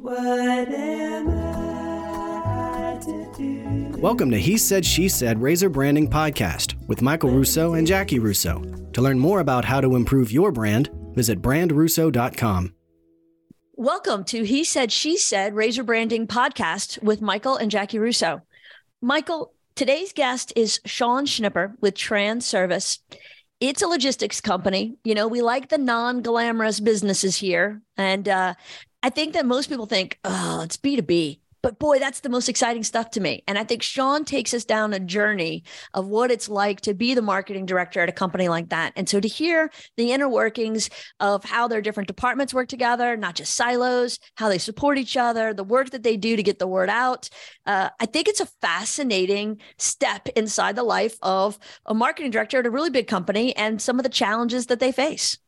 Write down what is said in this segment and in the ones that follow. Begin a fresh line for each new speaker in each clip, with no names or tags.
Welcome to He Said, She Said Razor Branding Podcast with Michael Russo and Jackie Russo. To learn more about how to improve your brand, visit brandrusso.com.
Welcome to He Said, She Said Razor Branding Podcast with Michael and Jackie Russo. Michael, today's guest is Sean Schnipper with Transervice. It's a logistics company. You know, we like the non glamorous businesses here. And uh, I think that most people think, oh, it's B2B. But boy, that's the most exciting stuff to me. And I think Sean takes us down a journey of what it's like to be the marketing director at a company like that. And so to hear the inner workings of how their different departments work together, not just silos, how they support each other, the work that they do to get the word out, uh, I think it's a fascinating step inside the life of a marketing director at a really big company and some of the challenges that they face.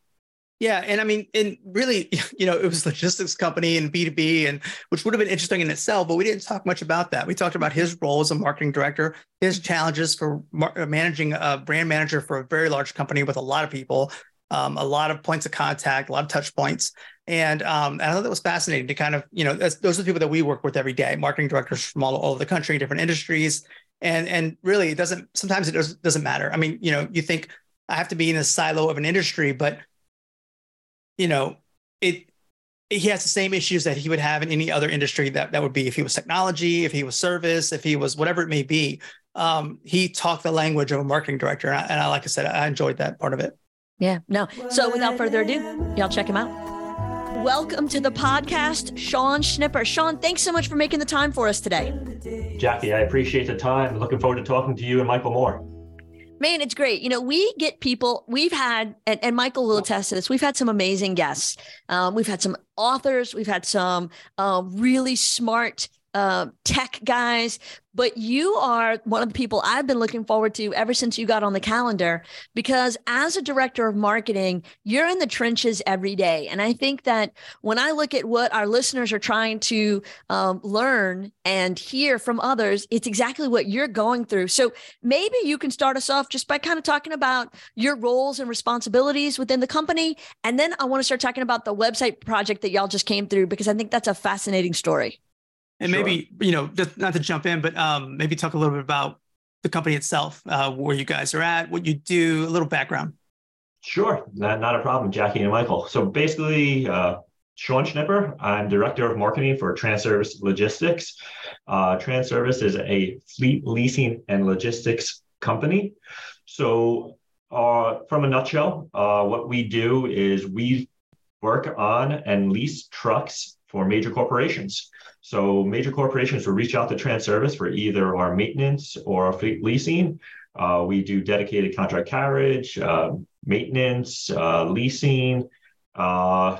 Yeah, and I mean, and really, you know, it was logistics company and B two B, and which would have been interesting in itself, but we didn't talk much about that. We talked about his role as a marketing director, his challenges for mar- uh, managing a brand manager for a very large company with a lot of people, um, a lot of points of contact, a lot of touch points, and, um, and I thought that was fascinating to kind of, you know, those are the people that we work with every day, marketing directors from all, all over the country, different industries, and and really, it doesn't. Sometimes it does, doesn't matter. I mean, you know, you think I have to be in a silo of an industry, but you know, it he has the same issues that he would have in any other industry that that would be if he was technology, if he was service, if he was whatever it may be. Um, he talked the language of a marketing director, and I, and I, like I said, I enjoyed that part of it.
Yeah, no. So without further ado, y'all check him out. Welcome to the podcast, Sean Schnipper. Sean, thanks so much for making the time for us today.
Jackie, I appreciate the time. Looking forward to talking to you and Michael more
man, it's great. You know, we get people, we've had, and, and Michael will attest to this, we've had some amazing guests. Um, we've had some authors, we've had some uh, really smart uh, tech guys, but you are one of the people I've been looking forward to ever since you got on the calendar because as a director of marketing, you're in the trenches every day. And I think that when I look at what our listeners are trying to um, learn and hear from others, it's exactly what you're going through. So maybe you can start us off just by kind of talking about your roles and responsibilities within the company. And then I want to start talking about the website project that y'all just came through because I think that's a fascinating story
and sure. maybe you know just not to jump in but um, maybe talk a little bit about the company itself uh, where you guys are at what you do a little background.
Sure. Not, not a problem. Jackie and michael. So basically uh, sean schnipper i'm director of marketing for transervice logistics. Uh, transervice is a fleet leasing and logistics company. So uh, from a nutshell uh, what we do is we work on and lease trucks for major corporations so major corporations will reach out to Transervice for either our maintenance or our fleet leasing. Uh, we do dedicated contract carriage, uh, maintenance, uh, leasing, uh,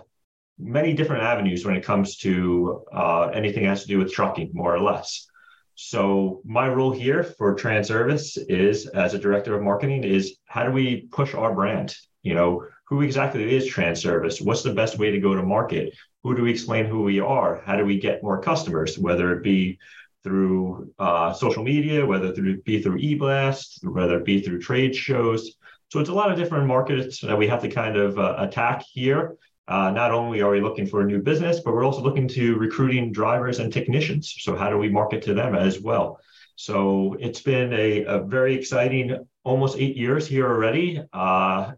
many different avenues when it comes to uh, anything that has to do with trucking, more or less. So my role here for Transervice is, as a director of marketing, is how do we push our brand? You know, who exactly is Transervice? What's the best way to go to market? who do we explain who we are? How do we get more customers, whether it be through uh, social media, whether it be through eBlast, whether it be through trade shows. So it's a lot of different markets that we have to kind of uh, attack here. Uh, not only are we looking for a new business, but we're also looking to recruiting drivers and technicians. So how do we market to them as well? So it's been a, a very exciting almost eight years here already. Uh,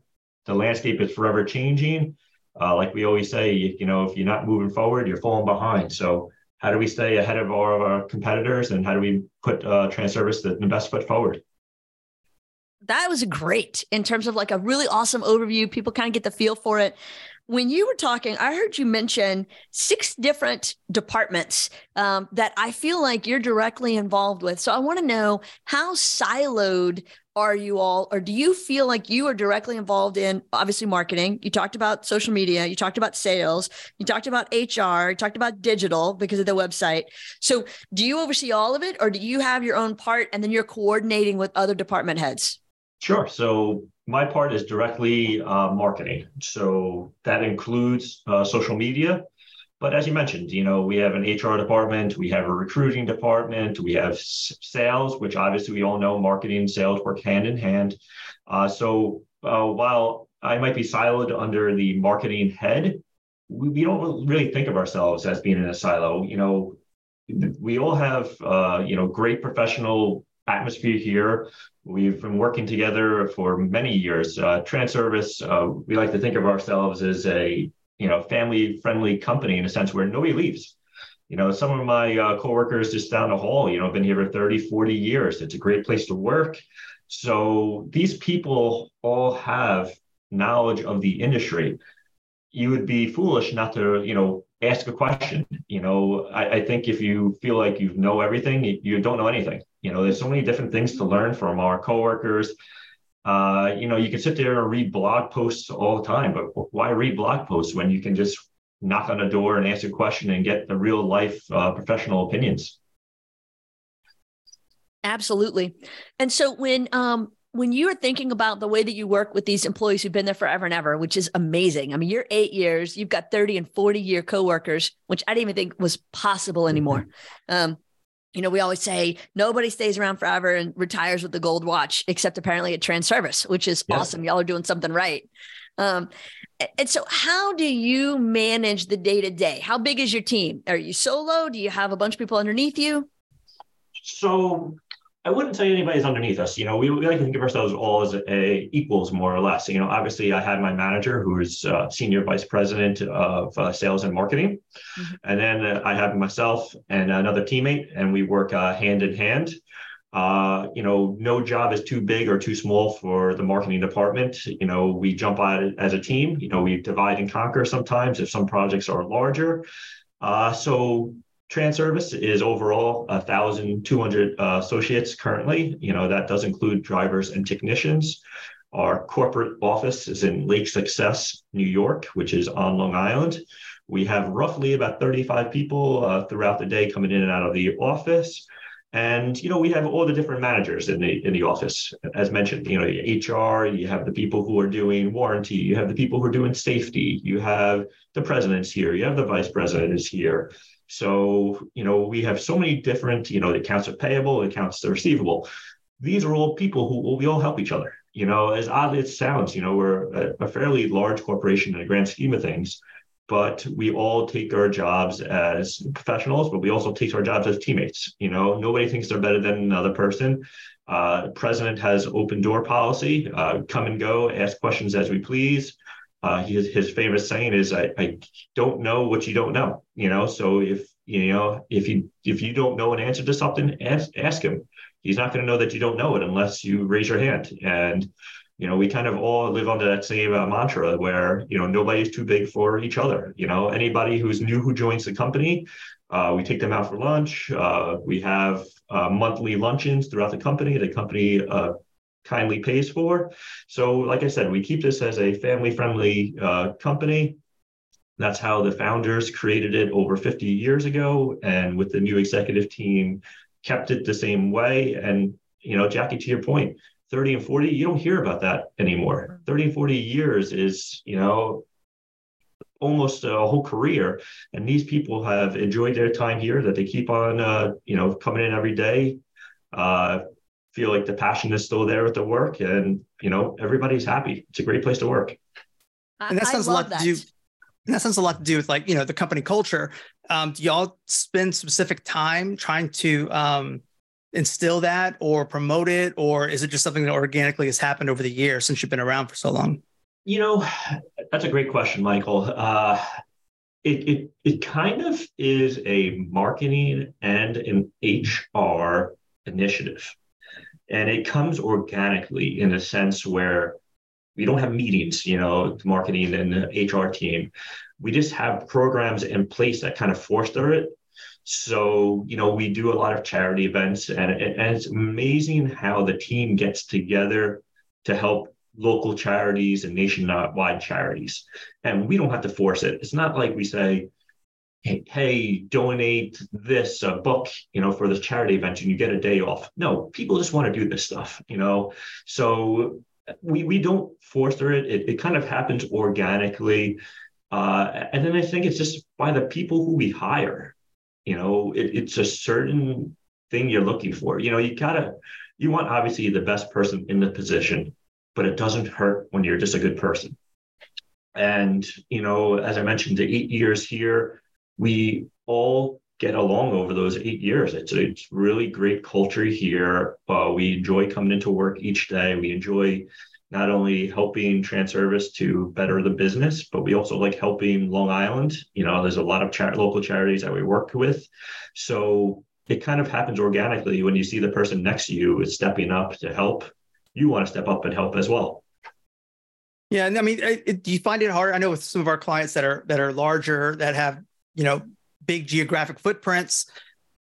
the landscape is forever changing uh, like we always say, you, you, know, if you're not moving forward, you're falling behind. So how do we stay ahead of our, of our competitors and how do we put uh, Transervice the, the best foot forward?
That was great in terms of like a really awesome overview. People kind of get the feel for it when you were talking, I heard you mention six different departments um, that I feel like you're directly involved with. So I want to know how siloed are you all, or do you feel like you are directly involved in obviously marketing? You talked about social media, you talked about sales, you talked about HR, you talked about digital because of the website. So do you oversee all of it, or do you have your own part and then you're coordinating with other department heads?
Sure. So my part is directly uh, marketing. So that includes uh, social media. But as you mentioned, you know, we have an HR department, we have a recruiting department, we have sales, which obviously we all know marketing and sales work hand in hand. Uh, so uh, while I might be siloed under the marketing head, we, we don't really think of ourselves as being in a silo. You know, we all have uh, you know great professional atmosphere here. We've been working together for many years. Uh, Transervice, uh, we like to think of ourselves as a you know family friendly company in a sense where nobody leaves. You know, some of my uh, coworkers just down the hall, you know, been here for 30, 40 years. It's a great place to work. So these people all have knowledge of the industry. You would be foolish not to, you know, ask a question. You know, I, I think if you feel like you know everything, you, you, don't know anything. You know, there's so many different things to learn from our coworkers. Uh, you know, you can sit there and read blog posts all the time, but why read blog posts when you can just knock on a door and ask a question and get the real life uh, professional opinions?
Absolutely. And so when um when you're thinking about the way that you work with these employees who've been there forever and ever, which is amazing. I mean, you're eight years, you've got 30 and 40 year coworkers, which I didn't even think was possible anymore. Mm-hmm. Um, you know, we always say nobody stays around forever and retires with the gold watch, except apparently at Transervice, which is yeah. awesome. Y'all are doing something right. Um, and so, how do you manage the day to day? How big is your team? Are you solo? Do you have a bunch of people underneath you?
So, I wouldn't say anybody's underneath us. You know, we, we like to think of ourselves all as a, a, equals, more or less. You know, obviously, I had my manager who is uh, senior vice president of uh, sales and marketing, mm-hmm. and then uh, I have myself and another teammate, and we work uh, hand in hand. Uh, you know, no job is too big or too small for the marketing department. You know, we jump on it as a team. You know, we divide and conquer sometimes if some projects are larger. Uh, so Transervice is overall 1,200 uh, associates currently. You know, that does include drivers and technicians. Our corporate office is in Lake Success, New York, which is on Long Island. We have roughly about 35 people uh, throughout the day coming in and out of the office. And you know, we have all the different managers in the in the office. As mentioned, you know, HR, you have the people who are doing warranty, you have the people who are doing safety, you have the president's here, you have the vice president is here. So, you know, we have so many different, you know, the accounts are payable, the accounts are receivable. These are all people who we all help each other. You know, as odd as it sounds, you know, we're a, a fairly large corporation in the grand scheme of things, but we all take our jobs as professionals, but we also take our jobs as teammates. You know, nobody thinks they're better than another person. Uh, president has open door policy, uh, come and go, ask questions as we please uh, his, his famous saying is I, I don't know what you don't know you know? So if you know if you if you don't know an answer to something ask, ask him. He's not going to know that you don't know it unless you raise your hand. And you know we kind of all live under that same uh, mantra where you know nobody's too big for each other you know? Anybody who's new who joins the company uh, we take them out for lunch. Uh, we have uh, monthly luncheons throughout the company. The company uh, kindly pays for. So, like I said, we keep this as a family friendly uh, company. That's how the founders created it over 50 years ago. And with the new executive team, kept it the same way. And, you know, Jackie, to your point, 30 and 40, you don't hear about that anymore. 30 and 40 years is, you know, almost a whole career. And these people have enjoyed their time here that they keep on, uh, you know, coming in every day. Uh, feel like the passion is still there with the work and you know everybody's happy. It's a great place to work.
And that sounds a lot that. to do and that sounds a lot to do with like you know the company culture. Um, do y'all spend specific time trying to um, instill that or promote it or is it just something that organically has happened over the years since you've been around for so long?
You know that's a great question michael. Uh, it, it, it kind of is a marketing and an hr initiative and it comes organically in a sense where we don't have meetings, you know, the marketing and the HR team. We just have programs in place that kind of foster it. So, you know, we do a lot of charity events, and, and it's amazing how the team gets together to help local charities and nationwide charities. And we don't have to force it. It's not like we say, hey, donate this uh, book, you know, for this charity event and you get a day off. No, people just want to do this stuff, you know. So we we don't foster it. It, it kind of happens organically. Uh, and then I think it's just by the people who we hire. You know, it, it's a certain thing you're looking for. You know, you gotta you want obviously the best person in the position, but it doesn't hurt when you're just a good person. And, you know, as I mentioned, the eight years here, we all get along over those eight years. It's it's really great culture here. Uh, we enjoy coming into work each day. We enjoy not only helping Transervice to better the business, but we also like helping Long Island. You know, there's a lot of char- local charities that we work with. So it kind of happens organically when you see the person next to you is stepping up to help. You want to step up and help as well.
Yeah, and I mean, it, do you find it hard? I know with some of our clients that are that are larger, that have you know big geographic footprints.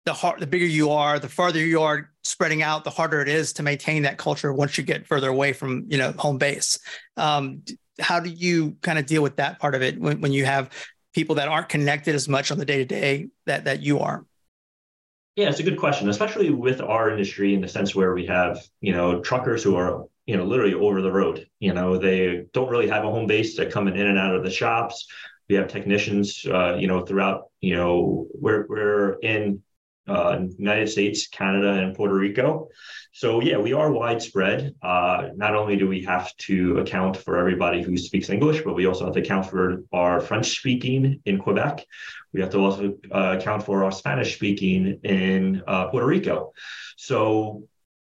The hard, the bigger you are, the farther you are spreading out, the harder it is to maintain that culture once you get further away from you know home base. Um, how do you kind of deal with that part of it when, when you have people that aren't connected as much on the day to day that that you are?
Yeah, it's a good question, especially with our industry in the sense where we have, you know, truckers who are, you know, literally over the road. You know, they don't really have a home base. They're coming in and out of the shops. We have technicians, uh, you know, throughout, you know, we're, we're in uh, United States, Canada, and Puerto Rico. So yeah, we are widespread. Uh, not only do we have to account for everybody who speaks English, but we also have to account for our French speaking in Quebec. We have to also uh, account for our Spanish speaking in uh, Puerto Rico. So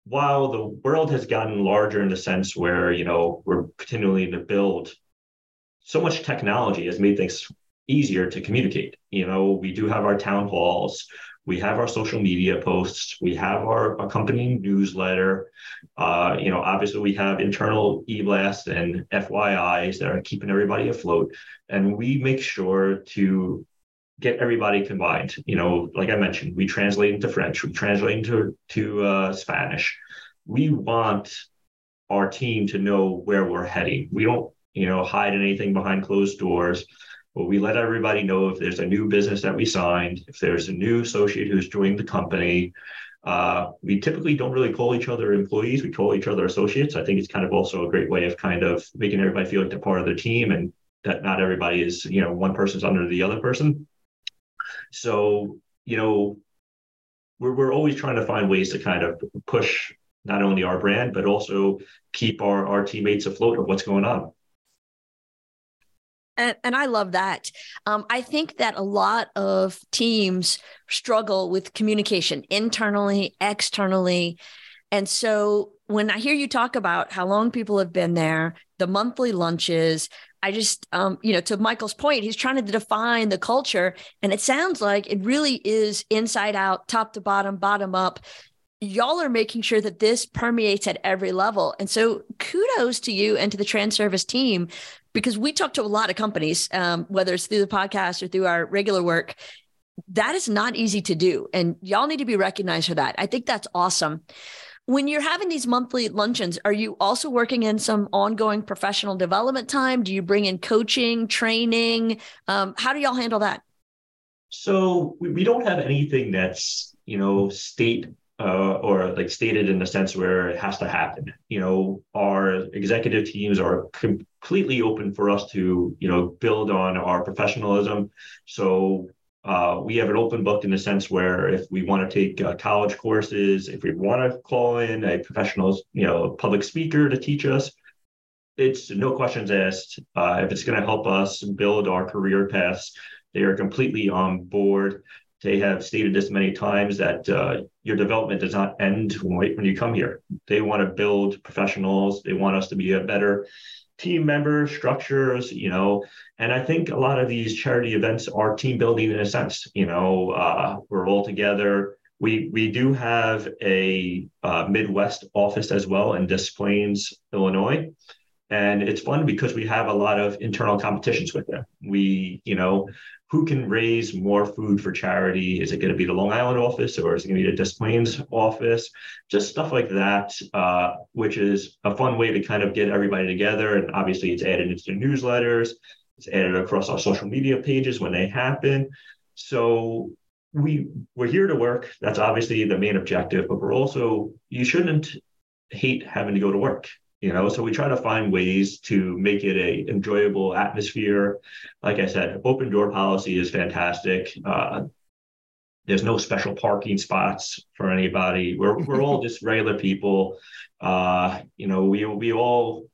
while the world has gotten larger in the sense where you know we're continuing to build so much technology has made things easier to communicate. You know, we do have our town halls, we have our social media posts, we have our accompanying newsletter. Uh, you know, obviously we have internal e-blasts and FYIs that are keeping everybody afloat, and we make sure to get everybody combined. You know, like I mentioned, we translate into French, we translate into to uh, Spanish. We want our team to know where we're heading. We don't you know, hide anything behind closed doors. But we let everybody know if there's a new business that we signed, if there's a new associate who's joined the company. Uh, we typically don't really call each other employees. We call each other associates. I think it's kind of also a great way of kind of making everybody feel like they're part of the team and that not everybody is, you know, one person's under the other person. So, you know, we're, we're always trying to find ways to kind of push not only our brand, but also keep our, our teammates afloat of what's going on.
And, and I love that. Um, I think that a lot of teams struggle with communication internally, externally. And so when I hear you talk about how long people have been there, the monthly lunches, I just, um, you know, to Michael's point, he's trying to define the culture. And it sounds like it really is inside out, top to bottom, bottom up. Y'all are making sure that this permeates at every level. And so kudos to you and to the Transervice team because we talk to a lot of companies, um, whether it's through the podcast or through our regular work. That is not easy to do. And y'all need to be recognized for that. I think that's awesome. When you're having these monthly luncheons, are you also working in some ongoing professional development time? Do you bring in coaching, training? Um, how do y'all handle that?
So we, don't have anything that's, you know, state uh, or like stated in the sense where it has to happen. You know, our executive teams are completely open for us to, you know, build on our professionalism. So uh, we have an open book in the sense where if we want to take uh, college courses, if we want to call in a professional, you know, public speaker to teach us, it's no questions asked. Uh, if it's going to help us build our career paths, they are completely on board. They have stated this many times that uh, your development does not end when you come here. They want to build professionals. They want us to be a better team member structures, you know, and I think a lot of these charity events are team building in a sense. You know, uh, we're all together. We we do have a uh, Midwest office as well in Des Plaines, Illinois, and it's fun because we have a lot of internal competitions with them. We, you know, who can raise more food for charity? Is it going to be the Long Island office or is it going to be the Des Plaines office? Just stuff like that, uh, which is a fun way to kind of get everybody together. And obviously, it's added into the newsletters, it's added across our social media pages when they happen. So we we're here to work. That's obviously the main objective, but we're also you shouldn't hate having to go to work you know so we try to find ways to make it a enjoyable atmosphere like i said open door policy is fantastic uh, there's no special parking spots for anybody we're, we're all just regular people uh, you know we we all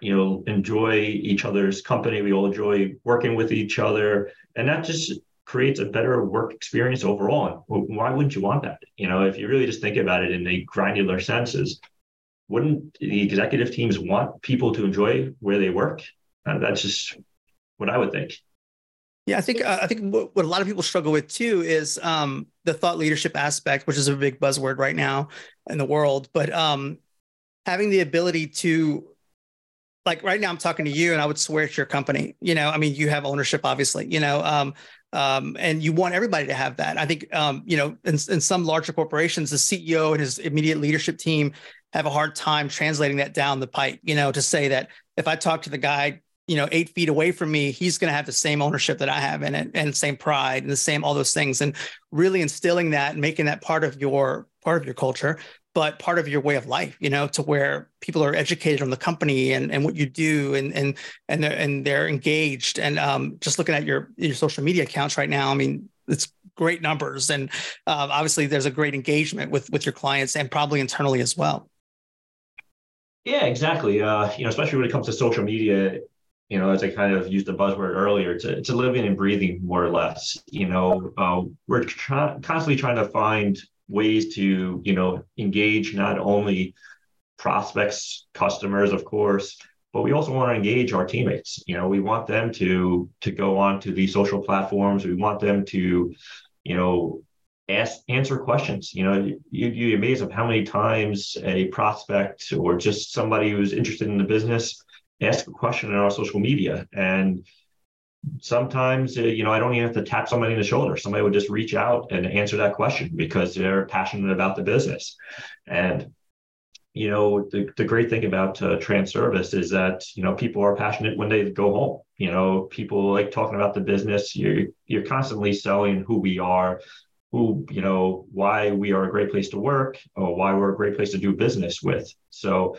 you know, enjoy each other's company. We all enjoy working with each other. And that just creates a better work experience overall. Why wouldn't you want that? You know, if you really just think about it in a granular senses, wouldn't the executive teams want people to enjoy where they work? Uh, that's just what I would think.
Yeah, I think uh, I think what, what, a lot of people struggle with too is um, the thought leadership aspect, which is a big buzzword right now in the world. But um, having the ability to like right now i'm talking to you and i would swear it's your company you know i mean you have ownership obviously you know um, um, and you want everybody to have that i think um, you know in, in some larger corporations the ceo and his immediate leadership team have a hard time translating that down the pipe you know to say that if i talk to the guy you know eight feet away from me he's going to have the same ownership that i have in it and same pride and the same all those things and really instilling that and making that part of your part of your culture but part of your way of life, you know, to where people are educated on the company and, and what you do and and and they're and they're engaged. And um, just looking at your your social media accounts right now, I mean, it's great numbers, and uh, obviously there's a great engagement with with your clients and probably internally as well.
Yeah, exactly. Uh, you know, especially when it comes to social media, you know, as I kind of used the buzzword earlier, it's a, it's a living and breathing more or less. You know, uh, we're constantly trying to find ways to you know engage not only prospects customers of course but we also want to engage our teammates you know we want them to to go on to these social platforms we want them to you know ask answer questions. You know you, you'd be amazed of how many times a prospect or just somebody who's interested in the business ask a question in our social media. And sometimes uh, you know i don't even have to tap somebody in the shoulder. Somebody would just reach out and answer that question because they're passionate about the business. And you know the, the great thing about uh, Transervice is that you know people are passionate when they go home. You know people like talking about the business. You're you're constantly selling who we are who you know why we are a great place to work or why we're a great place to do business with so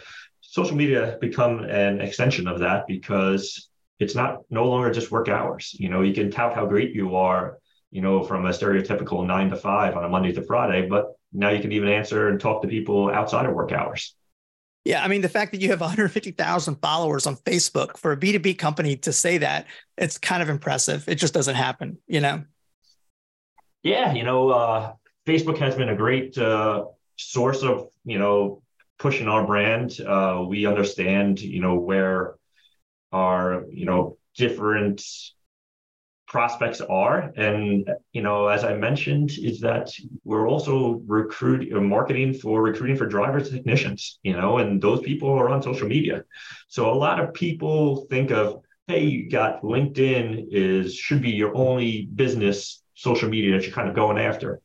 social media become an extension of that because it's not no longer just work hours. You know, you can tout how great you are, you know, from a stereotypical nine to five on a Monday to Friday, but now you can even answer and talk to people outside of work hours.
Yeah, I mean the fact that you have 150,000 followers on Facebook for a B2B company to say that, it's kind of impressive. It just doesn't happen, you know.
Yeah, you know, uh, Facebook has been a great uh, source of, you know, pushing our brand. Uh, we understand, you know, where our you know different prospects are and you know as i mentioned is that we're also recruiting uh, marketing for recruiting for drivers technicians you know and those people are on social media so a lot of people think of hey you got linkedin is should be your only business social media that you're kind of going after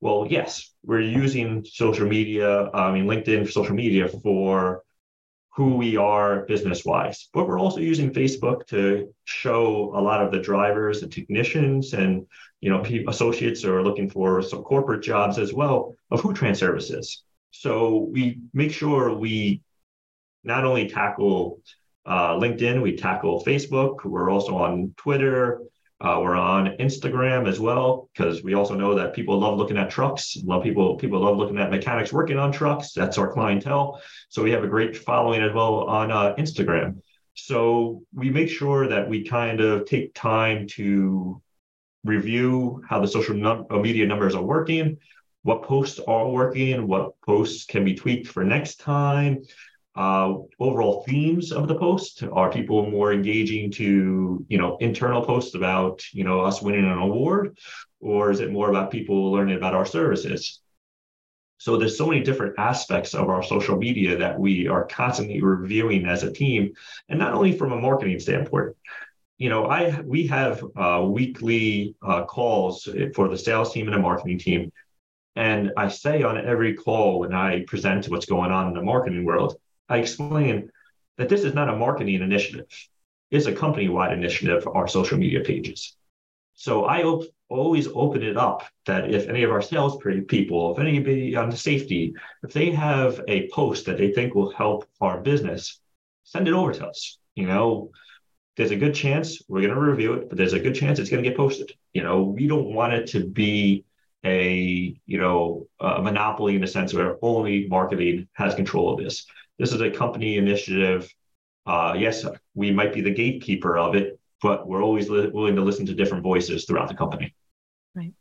well yes we're using social media i mean linkedin for social media for who we are business wise. But we're also using Facebook to show a lot of the drivers and technicians and you know associates are looking for some corporate jobs as well of who Transervice is. So we make sure we not only tackle uh, LinkedIn, we tackle Facebook. We're also on Twitter. Uh, we're on Instagram as well because we also know that people love looking at trucks. Love people people love looking at mechanics working on trucks. That's our clientele. So we have a great following as well on uh, Instagram. So we make sure that we kind of take time to review how the social num- uh, media numbers are working, what posts are working, what posts can be tweaked for next time, uh, overall themes of the post are people more engaging to you know internal posts about you know us winning an award? Or is it more about people learning about our services? So there's so many different aspects of our social media that we are constantly reviewing as a team and not only from a marketing standpoint. You know i we have uh, weekly uh, calls for the sales team and the marketing team and i say on every call when i present what's going on in the marketing world I explain that this is not a marketing initiative. It's a company-wide initiative, for our social media pages. So I op- always open it up that if any of our sales people, if anybody on the safety, if they have a post that they think will help our business, send it over to us. You know, there's a good chance we're going to review it, but there's a good chance it's going to get posted. You know, we don't want it to be a you know a monopoly in the sense where only marketing has control of this. This is a company initiative. Uh, yes, we might be the gatekeeper of it, but we're always li- willing to listen to different voices throughout the company.
Right.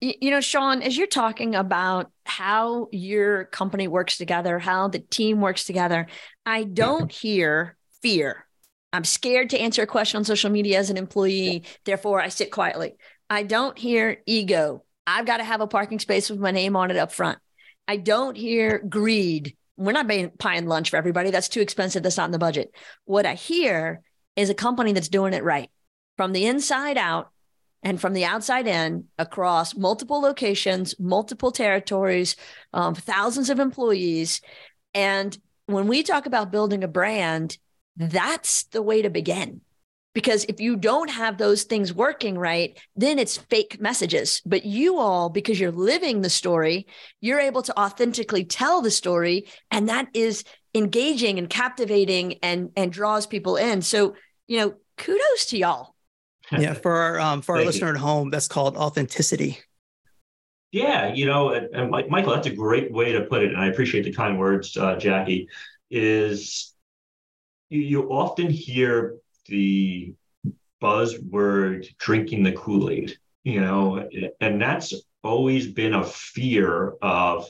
You know, Sean, as you're talking about how your company works together, how the team works together, I don't hear fear. I'm scared to answer a question on social media as an employee. Therefore, I sit quietly. I don't hear ego. I've got to have a parking space with my name on it up front. I don't hear greed. We're not buying lunch for everybody. That's too expensive. That's not in the budget. What I hear is a company that's doing it right from the inside out and from the outside in across multiple locations, multiple territories, um, thousands of employees. And when we talk about building a brand, that's the way to begin. Because if you don't have those things working right, then it's fake messages. But you all, because you're living the story, you're able to authentically tell the story. And that is engaging and captivating and, and draws people in. So, you know, kudos to y'all.
Yeah. For our, um, for our listener at home, that's called authenticity.
Yeah, you know, and, and, Michael, that's a great way to put it, and I appreciate the kind words, uh, Jackie. Is you, you often hear the buzzword drinking the Kool-Aid, you know, and that's always been a fear of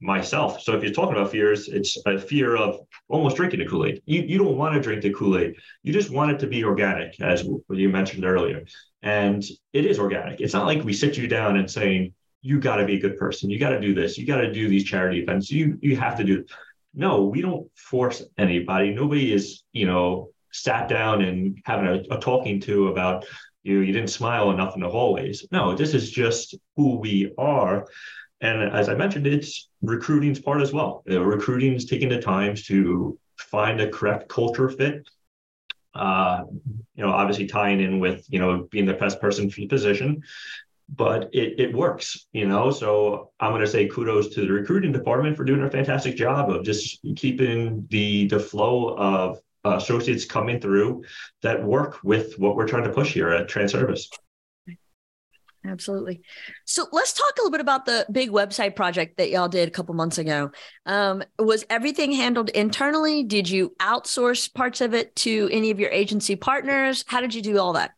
myself. So if you're talking about fears, it's a fear of almost drinking the Kool-Aid. You, you don't want to drink the Kool-Aid. You just want it to be organic, as you mentioned earlier. And it is organic. It's not like we sit you down and saying, you got to be a good person. You got to do this. You got to do these charity events. You you have to do. No, we don't force anybody. Nobody is, you know, sat down and having a, a talking to about you you didn't smile enough in the hallways. No, this is just who we are. And as I mentioned, it's recruiting's part as well. Uh, recruiting is taking the time to find the correct culture fit. Uh, you know, obviously tying in with you know being the best person for the position, but it, it works, you know. So I'm going to say kudos to the recruiting department for doing a fantastic job of just keeping the the flow of uh, associates coming through that work with what we're trying to push here at Transervice.
Absolutely. So let's talk a little bit about the big website project that y'all did a couple months ago. Um, was everything handled internally? Did you outsource parts of it to any of your agency partners? How did you do all that?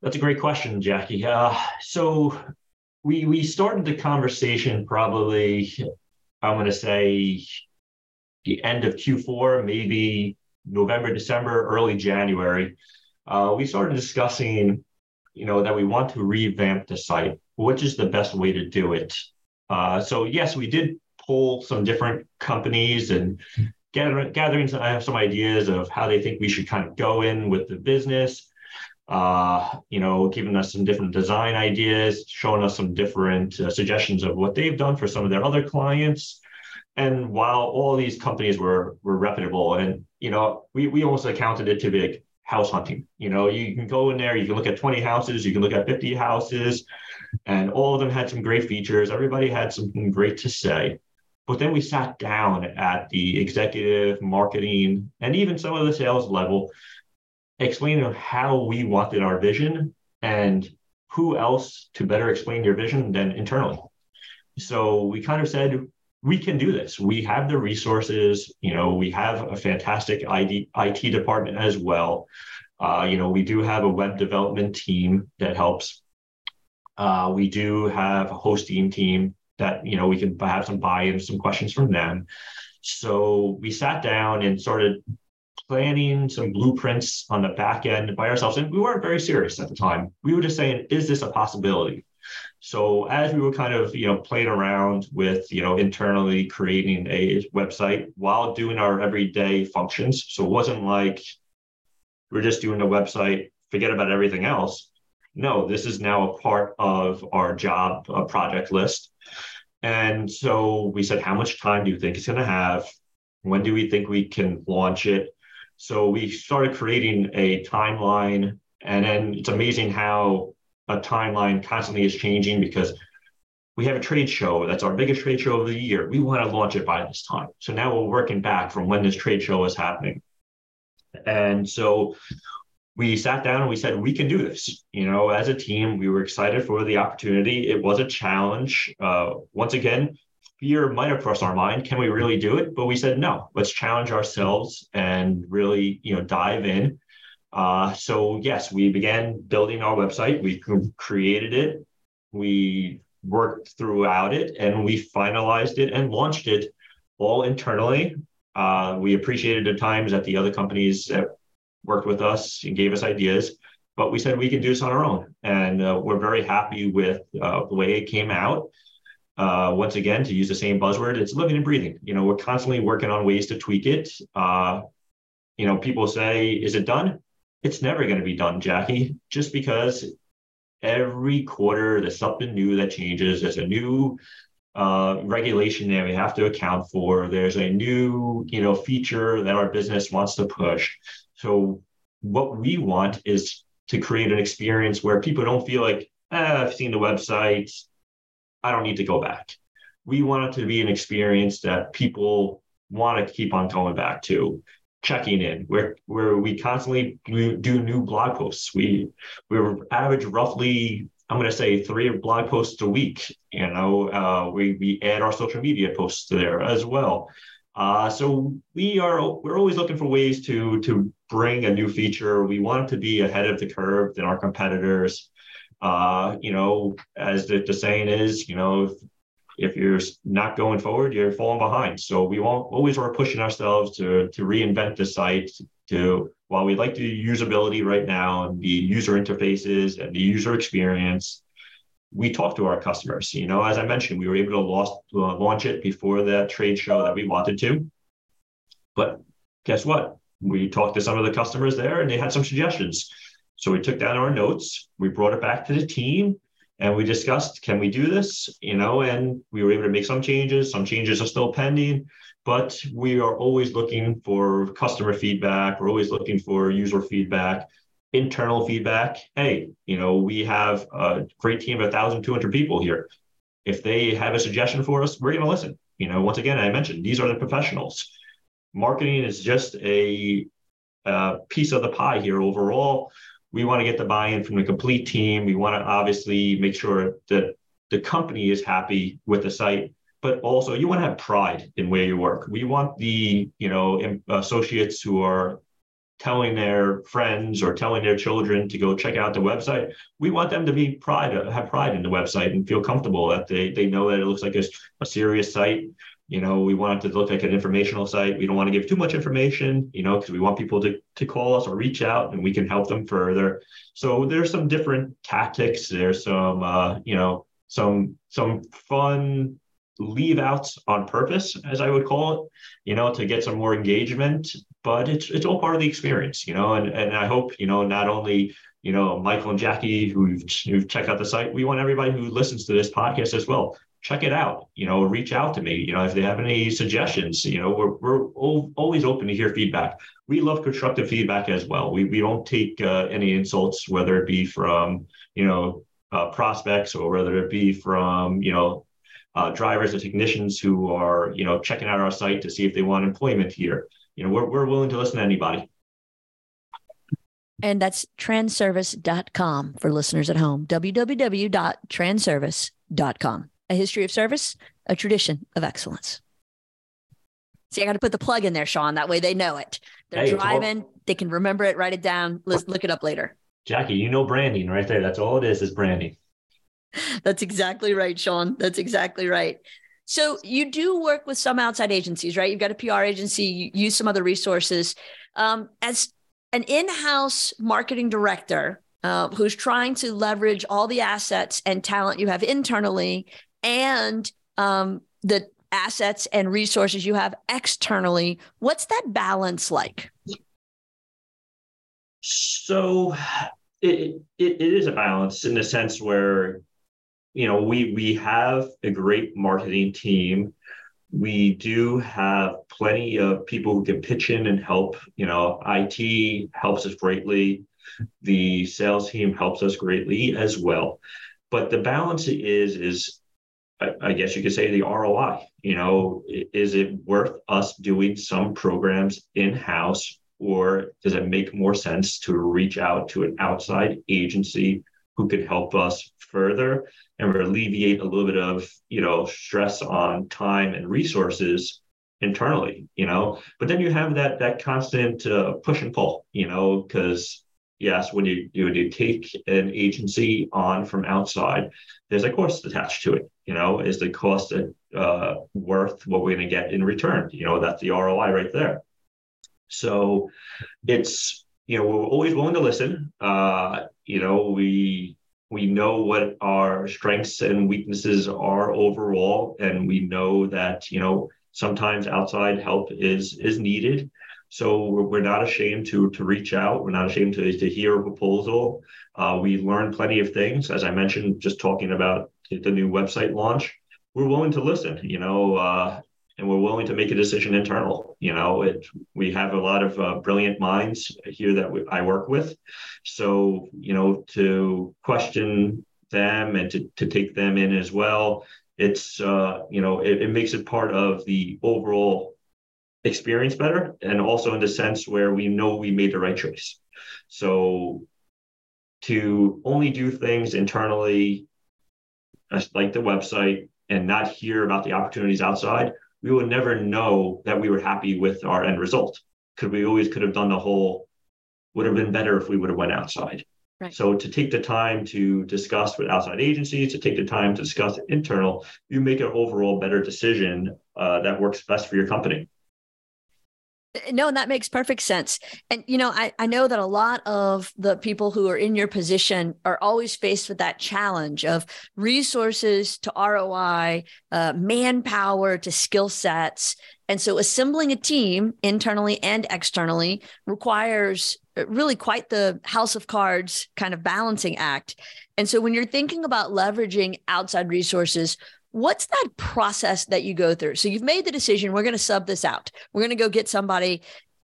That's a great question, Jackie. Uh, so we we started the conversation probably, I'm going to say, the end of Q4, maybe November, December, early January, uh, we started discussing, you know, that we want to revamp the site. Which is the best way to do it? Uh, so yes, we did pull some different companies and gather, gatherings. I have some ideas of how they think we should kind of go in with the business. Uh, you know, giving us some different design ideas, showing us some different uh, suggestions of what they've done for some of their other clients. And while all these companies were were reputable, and you know, we we almost accounted it to be like house hunting. You know, you can go in there, you can look at 20 houses, you can look at 50 houses, and all of them had some great features. Everybody had something great to say. But then we sat down at the executive, marketing, and even some of the sales level, explaining how we wanted our vision and who else to better explain your vision than internally. So we kind of said, we can do this. We have the resources. You know, we have a fantastic IT department as well. Uh, you know, we do have a web development team that helps. Uh, we do have a hosting team that you know we can have some buy-in, some questions from them. So we sat down and started planning some blueprints on the back end by ourselves, and we weren't very serious at the time. We were just saying, "Is this a possibility?" So as we were kind of, you know, playing around with, you know, internally creating a website while doing our everyday functions. So it wasn't like we're just doing a website, forget about everything else. No, this is now a part of our job uh, project list. And so we said, how much time do you think it's going to have? When do we think we can launch it? So we started creating a timeline. And then it's amazing how a timeline constantly is changing because we have a trade show that's our biggest trade show of the year. We want to launch it by this time. So now we're working back from when this trade show is happening. And so we sat down and we said, we can do this. You know, as a team, we were excited for the opportunity. It was a challenge. Uh, once again, fear might have crossed our mind. Can we really do it? But we said no. Let's challenge ourselves and really, you know, dive in. Uh, so yes, we began building our website. We created it. We worked throughout it, and we finalized it and launched it all internally. Uh, we appreciated the times that the other companies that worked with us and gave us ideas, but we said we can do this on our own, and uh, we're very happy with uh, the way it came out. Uh, once again, to use the same buzzword, it's living and breathing. You know, we're constantly working on ways to tweak it. Uh, you know, people say, "Is it done?" It's never going to be done, Jackie. Just because every quarter there's something new that changes. There's a new uh, regulation that we have to account for. There's a new, you know, feature that our business wants to push. So what we want is to create an experience where people don't feel like, eh, I've seen the website, I don't need to go back. We want it to be an experience that people want to keep on going back to, checking in, where where we constantly do new blog posts. We we average roughly, I'm going to say, three blog posts a week. You know, uh, we we add our social media posts there as well. Uh, so we are we're always looking for ways to to bring a new feature. We want to be ahead of the curve than our competitors uh, you know, as the, the saying is, you know, if, you're not going forward, you're falling behind. So we won't always are pushing ourselves to to reinvent the site. To while we like the usability right now and the user interfaces and the user experience, we talk to our customers. You know, as I mentioned, we were able to lost, uh, launch it before the trade show that we wanted to. But guess what? We talked to some of the customers there, and they had some suggestions. So we took down our notes, we brought it back to the team, and we discussed can we do this? You know and we were able to make some changes. Some changes are still pending but we are always looking for customer feedback. We're always looking for user feedback internal feedback. Hey you know we have a great team of 1200 people here. If they have a suggestion for us we're going to listen. You know once again i mentioned these are the professionals. Marketing is just a, a piece of the pie here overall we want to get the buy-in from the complete team. We want to obviously make sure that the company is happy with the site, but also you want to have pride in where you work. We want the you know associates who are telling their friends or telling their children to go check out the website. We want them to be pride, have pride in the website and feel comfortable that they they know that it looks like a, a serious site you know, we want it to look like an informational site. We don't want to give too much information, you know, because we want people to, to call us or reach out and we can help them further. So there's some different tactics. There's some, uh, you know, some some fun leave outs on purpose, as I would call it, you know, to get some more engagement. But it's it's all part of the experience, you know, and and I hope, you know, not only you know, Michael and Jackie who've, who've checked out the site. We want everybody who listens to this podcast as well check it out you know reach out to me you know if they have any suggestions you know we're, we're always open to hear feedback. We love constructive feedback as well. We, we don't take uh, any insults whether it be from you know uh, prospects or whether it be from you know uh, drivers or technicians who are you know checking out our site to see if they want employment here. You know we're, we're willing to listen to anybody.
And that's transervice.com for listeners at home. Www.transervice.com a history of service, a tradition of excellence. See, I got to put the plug in there, Sean. That way they know it. They're hey, driving, all... they can remember it, write it down, let's look it up later.
Jackie, you know branding right there. That's all it is, is branding.
That's exactly right, Sean. That's exactly right. So you do work with some outside agencies, right? You've got a PR agency, you use some other resources. Um, as an in-house marketing director uh, who's trying to leverage all the assets and talent you have internally and um, the assets and resources you have externally. What's that balance like?
So it, it, it is a balance in the sense where, you know, we, we have a great marketing team. We do have plenty of people who can pitch in and help. You know, IT helps us greatly. The sales team helps us greatly as well. But the balance is, is I, guess you could say the ROI. You know, is it worth us doing some programs in house, or does it make more sense to reach out to an outside agency who could help us further and alleviate a little bit of you know stress on time and resources internally you know but then you have that that constant uh, push and pull you know because yes when you, when you take an agency on from outside there's a cost attached to it you know is the cost uh, worth what we're going to get in return? You know that's the roi right there. So it's you know we're always willing to listen. Uh, you know we we know what our strengths and weaknesses are overall and we know that you know sometimes outside help is is needed so we're, not ashamed to to reach out we're not ashamed to, to hear a proposal uh, we learn plenty of things as i mentioned just talking about the new website launch we're willing to listen you know uh, and we're willing to make a decision internal. You know, it, we have a lot of uh, brilliant minds here that we, I work with. So, you know, to question them and to, to take them in as well, it's, uh, you know, it, it makes it part of the overall experience better. And also in the sense where we know we made the right choice. So to only do things internally, like the website, and not hear about the opportunities outside we would never know that we were happy with our end result because we always could have done the whole would have been better if we would have went outside right. so to take the time to discuss with outside agencies to take the time to discuss internal you make an overall better decision uh, that works best for your company
no, and that makes perfect sense. And, you know, I, I know that a lot of the people who are in your position are always faced with that challenge of resources to ROI, uh, manpower to skill sets. And so assembling a team internally and externally requires uh, really quite the house of cards kind of balancing act. And so when you're thinking about leveraging outside resources, What's that process that you go through? So you've made the decision, we're going to sub this out. We're going to go get somebody.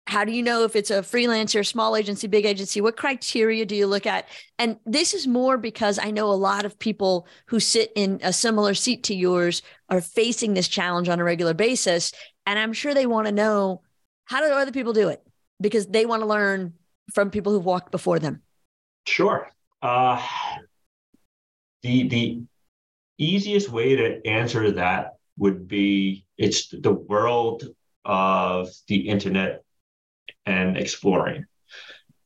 How do you know if it's a freelancer, small agency, big agency? What criteria do you look at? And this is more because I know a lot of people who sit in a similar seat to yours are facing this challenge on a regular basis. And I'm sure they want to know how do other people do it because they want to learn from people who've walked before them.
Sure. Uh, the the easiest way to answer that would be it's the world of the internet and exploring.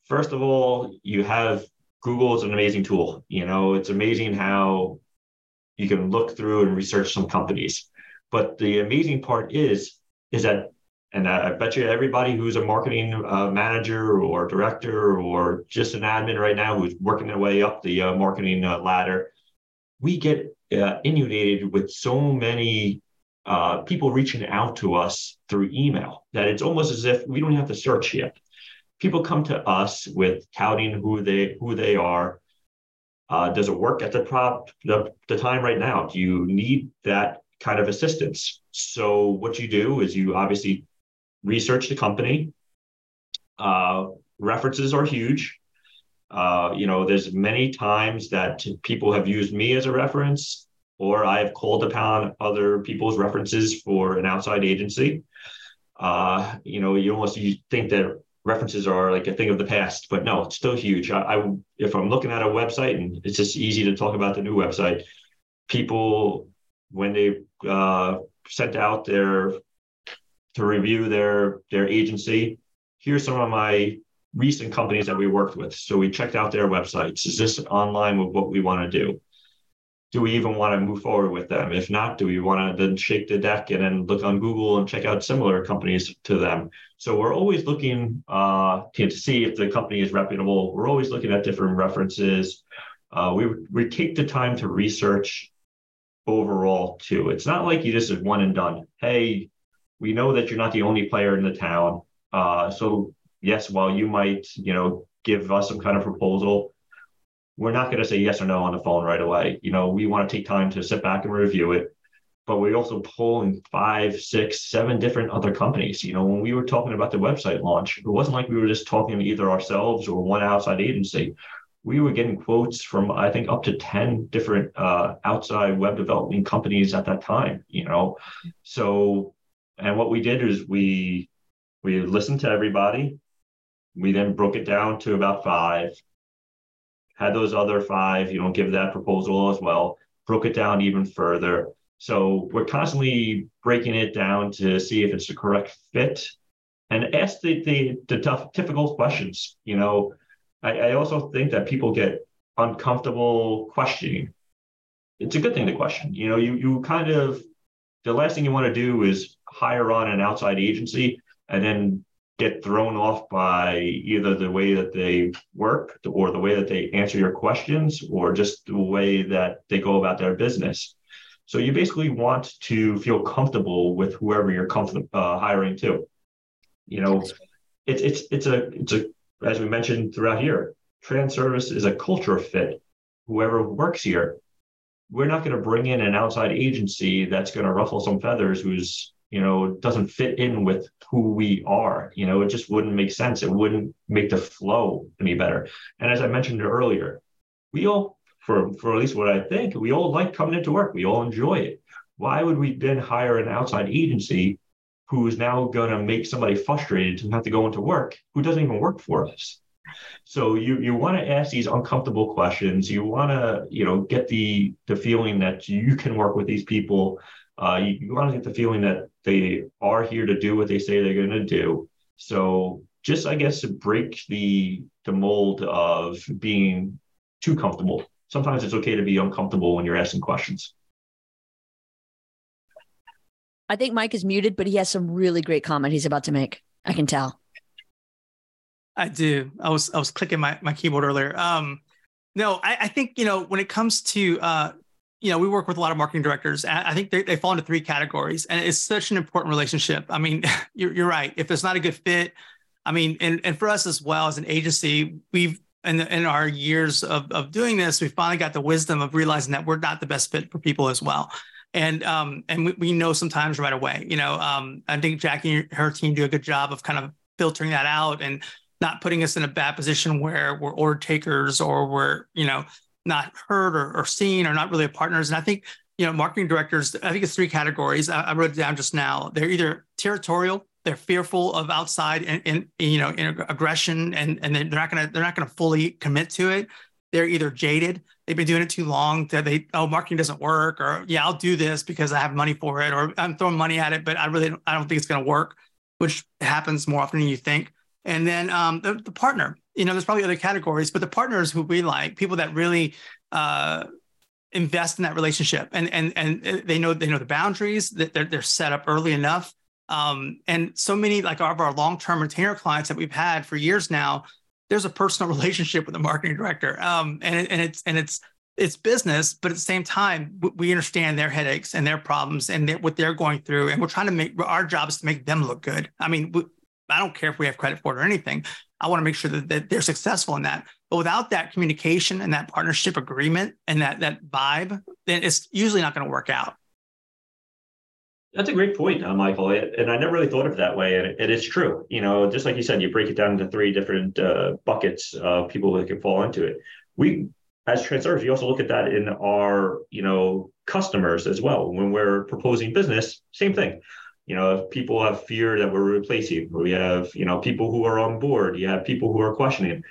First of all, you have Google is an amazing tool. You know, it's amazing how you can look through and research some companies. But the amazing part is, is that, and I bet you everybody who's a marketing uh, manager or director or just an admin right now who's working their way up the uh, marketing uh, ladder, we get uh, inundated with so many uh, people reaching out to us through email that it's almost as if we don't have to search yet. People come to us with touting who they who they are. Uh, does it work at the prop the, the time right now? Do you need that kind of assistance? So what you do is you obviously research the company. Uh, references are huge. Uh, you know, there's many times that people have used me as a reference, or I have called upon other people's references for an outside agency. Uh, you know, you almost you think that references are like a thing of the past, but no, it's still huge. I, I if I'm looking at a website, and it's just easy to talk about the new website, people when they uh, sent out their to review their their agency, here's some of my recent companies that we worked with. So we checked out their websites. Is this online with what we want to do? Do we even want to move forward with them? If not, do we want to then shake the deck and then look on Google and check out similar companies to them? So we're always looking uh, to, see if the company is reputable. We're always looking at different references. Uh, we we take the time to research overall too. It's not like you just one and done. Hey, we know that you're not the only player in the town. Uh, so yes, while you might, you know, give us some kind of proposal, we're not going to say yes or no on the phone right away. You know, we want to take time to sit back and review it. But we also pull in five, six, seven different other companies. You know, when we were talking about the website launch, it wasn't like we were just talking to either ourselves or one outside agency. We were getting quotes from I think up to 10 different uh, outside web development companies at that time, you know. So and what we did is we we listened to everybody we then broke it down to about five. had those other five, you know, give that proposal as well, broke it down even further. So we're constantly breaking it down to see if it's the correct fit and ask the, the, the tough, difficult questions. You know, I, I also think that people get uncomfortable questioning. It's a good thing to question. You know, you, you kind of, the last thing you want to do is hire on an outside agency and then get thrown off by either the way that they work or the way that they answer your questions or just the way that they go about their business. So you basically want to feel comfortable with whoever you're comfortable uh, hiring to. You know, it's it's it's a it's a as we mentioned throughout here, Transervice is a culture fit. Whoever works here, we're not going to bring in an outside agency that's going to ruffle some feathers who's you know doesn't fit in with who we are you know it just wouldn't make sense. It wouldn't make the flow any better. And as i mentioned earlier we all for for at least what i think we all like coming into work. We all enjoy it. Why would we then hire an outside agency who is now going to make somebody frustrated to have to go into work who doesn't even work for us? So you you want to ask these uncomfortable questions. You want to you know get the the feeling that you can work with these people uh, you, you want to get the feeling that they are here to do what they say they're going to do. So just, I guess, to break the the mold of being too comfortable. Sometimes it's okay to be uncomfortable when you're asking questions.
I think Mike is muted, but he has some really great comment he's about to make. I can tell.
I do. I was I was clicking my, my keyboard earlier. Um, no, I, I think you know when it comes to uh, you know, we work with a lot of marketing directors. I think they, they fall into three categories, and it's such an important relationship. I mean, you're, you're right. If it's not a good fit, I mean, and, and for us as well as an agency, we've in, in our years of, of doing this, we finally got the wisdom of realizing that we're not the best fit for people as well. And um, and we, we know sometimes right away. You know, um, I think Jackie and her team do a good job of kind of filtering that out and not putting us in a bad position where we're order takers or we're you know not heard or, or seen or not really a partners. And I think, you know, marketing directors, I think it's three categories. I, I wrote it down just now. They're either territorial, they're fearful of outside and, and you know aggression and and they're not gonna they're not gonna fully commit to it. They're either jaded, they've been doing it too long that they oh marketing doesn't work or yeah I'll do this because I have money for it or I'm throwing money at it but I really I don't think it's gonna work, which happens more often than you think. And then um, the, the partner, you know, there's probably other categories, but the partners who we like, people that really uh, invest in that relationship and and and they know they know the boundaries that they're, they're set up early enough. Um, and so many like of our long-term retainer clients that we've had for years now, there's a personal relationship with the marketing director. Um, and, and it's and it's it's business, but at the same time, we understand their headaches and their problems and what they're going through, and we're trying to make our job is to make them look good. I mean, I don't care if we have credit for it or anything. I want to make sure that, that they're successful in that. But without that communication and that partnership agreement and that that vibe, then it's usually not going to work out.
That's a great point, uh, Michael. And I never really thought of it that way. And it, is true. You know, just like you said, you break it down into three different uh, buckets of people that can fall into it. We, as Transervice, we also look at that in our, you know, customers as well. When we're proposing business, same thing you know, if people have fear that we're replacing, we have, you know, people who are on board, you have people who are questioning.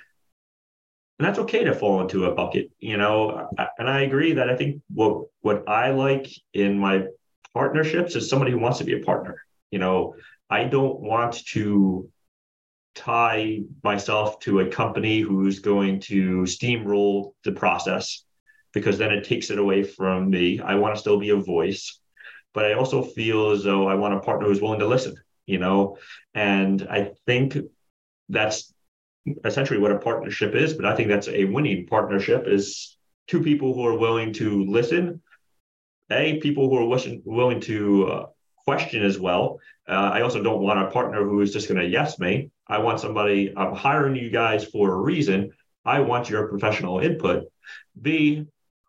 And that's okay to fall into a bucket, you know. And I agree that I think what what I like in my partnerships is somebody who wants to be a partner. You know, I don't want to tie myself to a company who's going to steamroll the process because then it takes it away from me. I want to still be a voice but I also feel as though I want a partner who's willing to listen, you know? And I think that's essentially what a partnership is, but I think that's a winning partnership is two people who are willing to listen, a people who are willing to uh, question as well. Uh, I also don't want a partner who is just going to yes me. I want somebody, I'm hiring you guys for a reason. I want your professional input. B,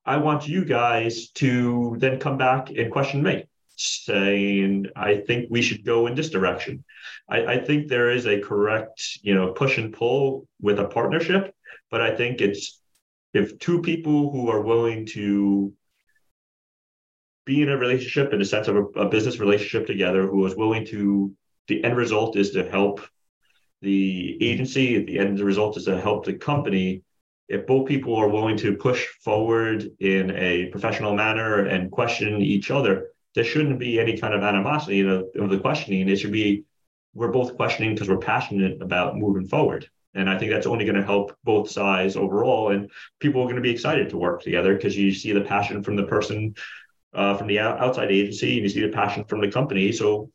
I want you guys to then come back and question me saying, I think we should go in this direction. I, I think there is a correct, you know, push and pull with a partnership, but I think it's if two people who are willing to be in a relationship in the sense of a, a business relationship together, who is willing to, the end result is to help the agency, the end result is to help the company if both people are willing to push forward in a professional manner and question each other, there shouldn't be any kind of animosity of, the questioning. It should be we're both questioning because we're passionate about moving forward. And I think that's only going to help both sides overall. And people are going to be excited to work together because you see the passion from the person uh, from the outside agency and you see the passion from the company. So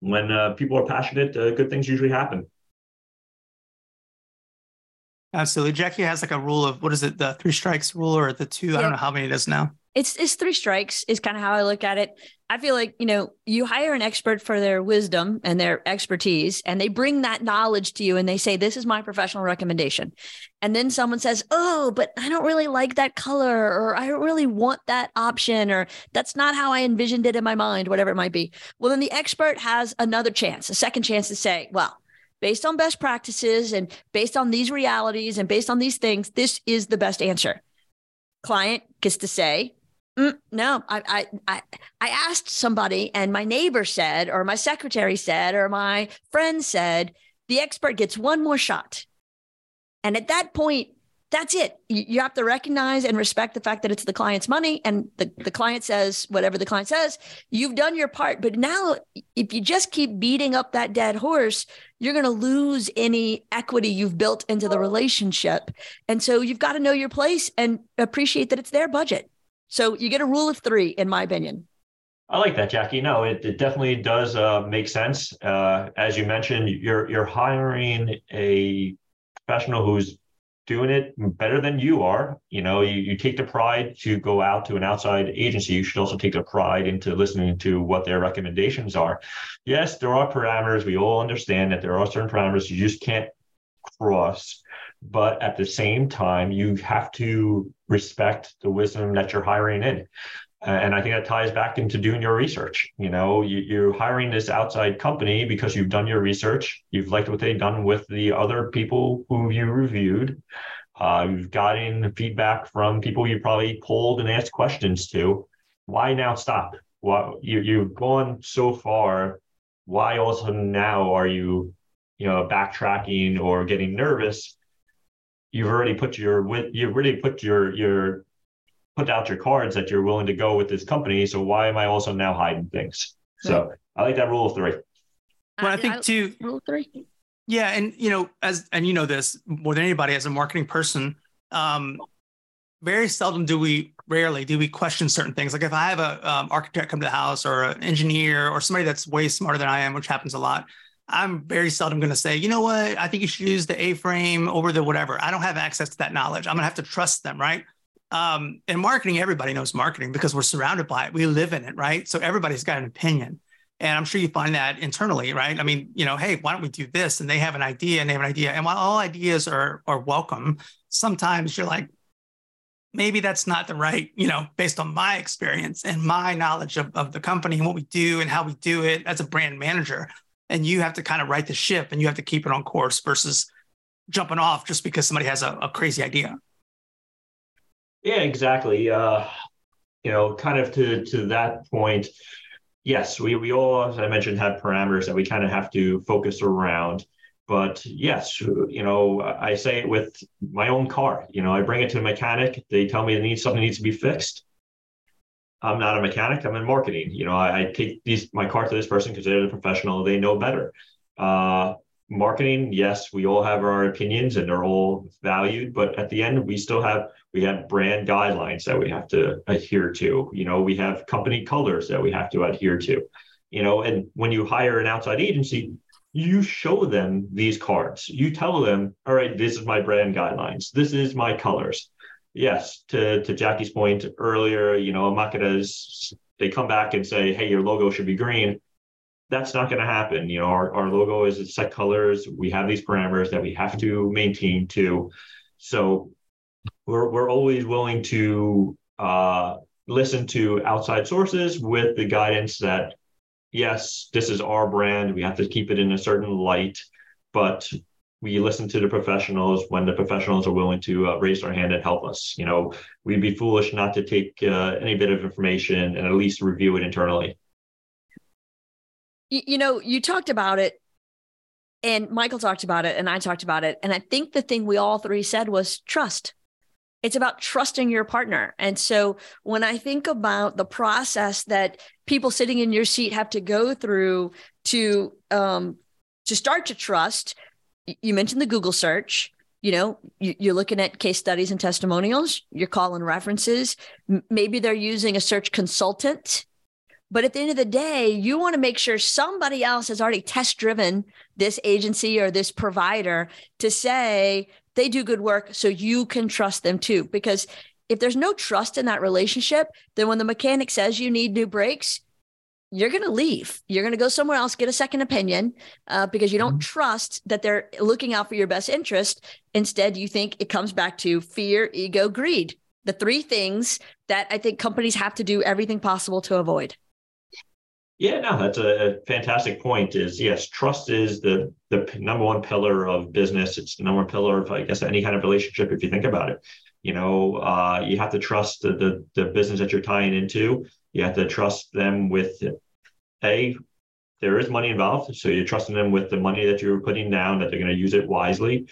when uh, people are passionate, uh, good things usually happen.
Absolutely. Jackie has like a rule of what is it, the three strikes rule or the two? Yeah. I don't know how many it is now.
It's it's three strikes is kind of how I look at it. I feel like, you know, you hire an expert for their wisdom and their expertise, and they bring that knowledge to you and they say, This is my professional recommendation. And then someone says, Oh, but I don't really like that color, or I don't really want that option, or that's not how I envisioned it in my mind, whatever it might be. Well, then the expert has another chance, a second chance to say, Well, based on best practices and based on these realities and based on these things, this is the best answer. Client gets to say, mm, no, I, I, I, I asked somebody and my neighbor said, or my secretary said, or my friend said, the expert gets one more shot. And at that point, that's it. You have to recognize and respect the fact that it's the client's money and the, the client says whatever the client says. You've done your part. But now, if you just keep beating up that dead horse, you're going to lose any equity you've built into the relationship. And so you've got to know your place and appreciate that it's their budget. So you get a rule of three, in my opinion.
I like that, Jackie. No, it, it definitely does uh, make sense. Uh, as you mentioned, you're you're hiring a professional who's doing it better than you are. You know, you, you take the pride to go out to an outside agency. You should also take the pride into listening to what their recommendations are. Yes, there are parameters. We all understand that there are certain parameters you just can't cross. But at the same time, you have to respect the wisdom that you're hiring in. And I think that ties back into doing your research. You know, you, are hiring this outside company because you've done your research. You've liked what they've done with the other people who you reviewed. Uh, you've gotten feedback from people you probably polled and asked questions to. Why now stop? Well, you, you've gone so far. Why also now are you, you know, backtracking or getting nervous? You've already put your you've already put your your put out your cards that you're willing to go with this company. So why am I also now hiding things? So I like that rule of three.
Well, I think too.
Rule three.
Yeah, and you know, as and you know this more than anybody as a marketing person, um, very seldom do we, rarely do we question certain things. Like if I have a um, architect come to the house or an engineer or somebody that's way smarter than I am, which happens a lot, I'm very seldom going to say, you know what, I think you should use the A-frame over the whatever. I don't have access to that knowledge. I'm going to have to trust them, right? Um, in marketing, everybody knows marketing because we're surrounded by it. We live in it, right? So everybody's got an opinion. And I'm sure you find that internally, right? I mean, you know, hey, why don't we do this? And they have an idea and they have an idea. And while all ideas are are welcome, sometimes you're like, maybe that's not the right, you know, based on my experience and my knowledge of, of the company and what we do and how we do it as a brand manager. And you have to kind of right the ship and you have to keep it on course versus jumping off just because somebody has a, a crazy idea.
Yeah, exactly. Uh, you know, kind of to to that point, yes, we we all, as I mentioned, have parameters that we kind of have to focus around. But yes, you know, I say it with my own car. You know, I bring it to a mechanic. They tell me it needs something needs to be fixed. I'm not a mechanic. I'm in marketing. You know, I, I take these my car to this person because they're the professional. They know better. Uh, marketing, yes, we all have our opinions and they're all valued, but at the end, we still have we have brand guidelines that we have to adhere to. You know, we have company colors that we have to adhere to. You know, and when you hire an outside agency, you show them these cards. You tell them, all right, this is my brand guidelines. This is my colors. Yes, to to Jackie's point earlier, you know, Amakeda's they come back and say, hey, your logo should be green that's not going to happen. You know, our, our logo is set colors. We have these parameters that we have to maintain too. So we're, we're always willing to uh, listen to outside sources with the guidance that, yes, this is our brand. We have to keep it in a certain light, but we listen to the professionals when the professionals are willing to uh, raise their hand and help us. You know, we'd be foolish not to take uh, any bit of information and at least review it internally
you, you know, you talked about it And Michael talked about it and I talked about it. And I think the thing we all three said was trust. It's about trusting your partner. And so when I think about the process that people sitting in your seat have to go through to um, to start to trust, you mentioned the Google search. You know, you, are looking at case studies and testimonials. You're calling references. maybe they're using a search consultant but at the end of the day, you want to make sure somebody else has already test driven this agency or this provider to say they do good work so you can trust them too. Because if there's no trust in that relationship, then when the mechanic says you need new brakes, you're going to leave. You're going to go somewhere else, get a second opinion uh, because you don't mm-hmm. trust that they're looking out for your best interest. Instead, you think it comes back to fear, ego, greed the three things that I think companies have to do everything possible to avoid.
Yeah, no, that's a fantastic point. Is yes, trust is the the number one pillar of business. It's the number one pillar of I guess any kind of relationship. If you think about it, you know, uh, you have to trust the, the the business that you're tying into. You have to trust them with a there is money involved, so you're trusting them with the money that you're putting down that they're going to use it wisely,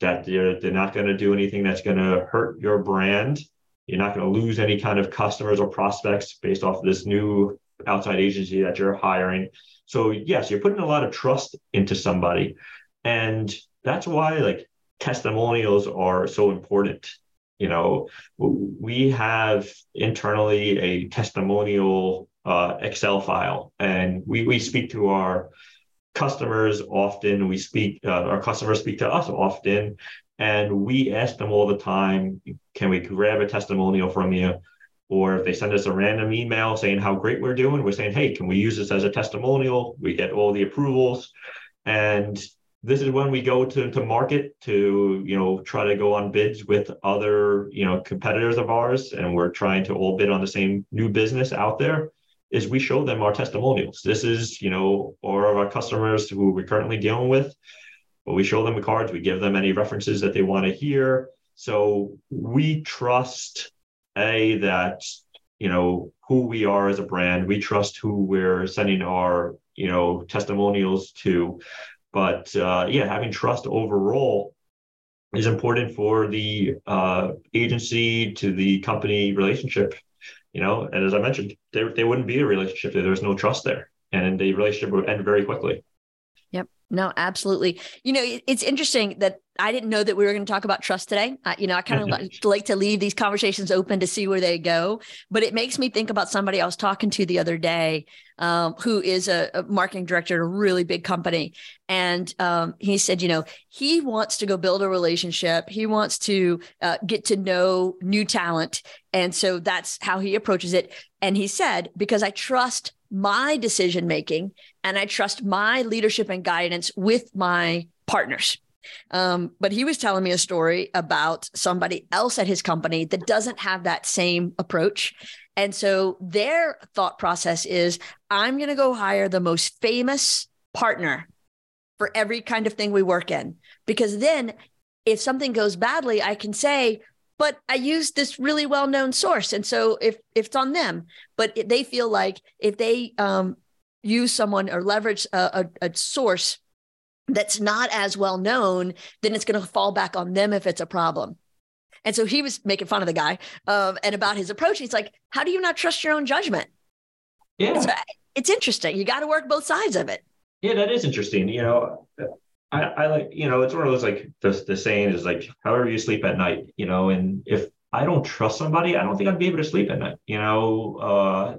that they're they're not going to do anything that's going to hurt your brand. You're not going to lose any kind of customers or prospects based off of this new outside agency that you're hiring. So yes, you're putting a lot of trust into somebody. And that's why like testimonials are so important. You know, we have internally a testimonial uh, Excel file, and we we speak to our customers often. We speak uh, our customers speak to us often, and we ask them all the time, "Can we grab a testimonial from you?" Or if they send us a random email saying how great we're doing, we're saying, hey, can we use this as a testimonial? We get all the approvals. And this is when we go to, to market to, you know, try to go on bids with other, you know, competitors of ours. And we're trying to all bid on the same new business out there is we show them our testimonials. This is, you know, or of our customers who we're currently dealing with. But we show them the cards, we give them any references that they want to hear. So we trust a that you know who we are as a brand. We trust who we're sending our you know testimonials to. But uh, yeah having trust overall is important for the uh, agency to the company relationship you know? And as i mentioned there, there wouldn't be a relationship if there. Was no trust there. And the relationship would end very quickly
no absolutely you know it's interesting that I didn't know that we were going to talk about trust today. Uh, you know, I kind of like, like to leave these conversations open to see where they go. But it makes me think about somebody I was talking to the other day um, who is a, a, marketing director at a really big company. And um, he said, you know, he wants to go build a relationship, he wants to uh, get to know new talent. And so that's how he approaches it. And he said, because I trust my decision making and I trust my leadership and guidance with my partners. Um, but he was telling me a story about somebody else at his company that doesn't have that same approach. And so their thought process is I'm going to go hire the most famous partner for every kind of thing we work in. Because then if something goes badly, I can say, but I used this really well known source. And so if, if it's on them, but they feel like if they um, use someone or leverage a, a, a source that's not as well known, then it's going to fall back on them if it's a problem. And so he was making fun of the guy um, and about his approach. He's like, How do you not trust your own judgment?
Yeah.
It's, it's interesting. You got to work both sides of it.
Yeah, that is interesting. You know, I, I like, you know, it's one of those like the, the saying is like, however you sleep at night, you know, and if I don't trust somebody, I don't think I'd be able to sleep at night. You know, uh,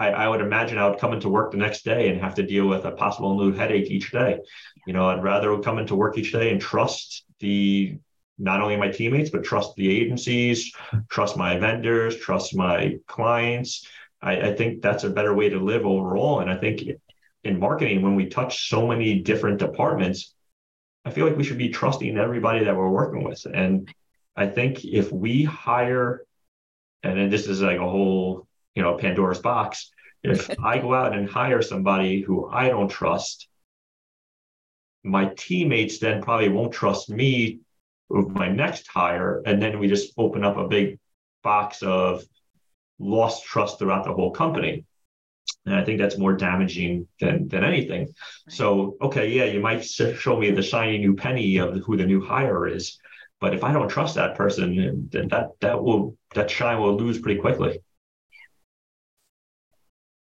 I, I, would imagine I would come into work the next day and have to deal with a possible new headache each day. You know, I'd rather come into work each day and trust the not only my teammates, but trust the agencies, trust my vendors, trust my clients. I, I think that's a better way to live overall. And I think in marketing, when we touch so many different departments, I feel like we should be trusting everybody that we're working with. And I think if we hire, and then this is like a whole you know Pandora's box. If I go out and hire somebody who I don't trust, my teammates then probably won't trust me with my next hire, and then we just open up a big box of lost trust throughout the whole company. And I think that's more damaging than than anything. So, okay, yeah, you might show me the shiny new penny of who the new hire is, but if I don't trust that person, then that that will that shine will lose pretty quickly.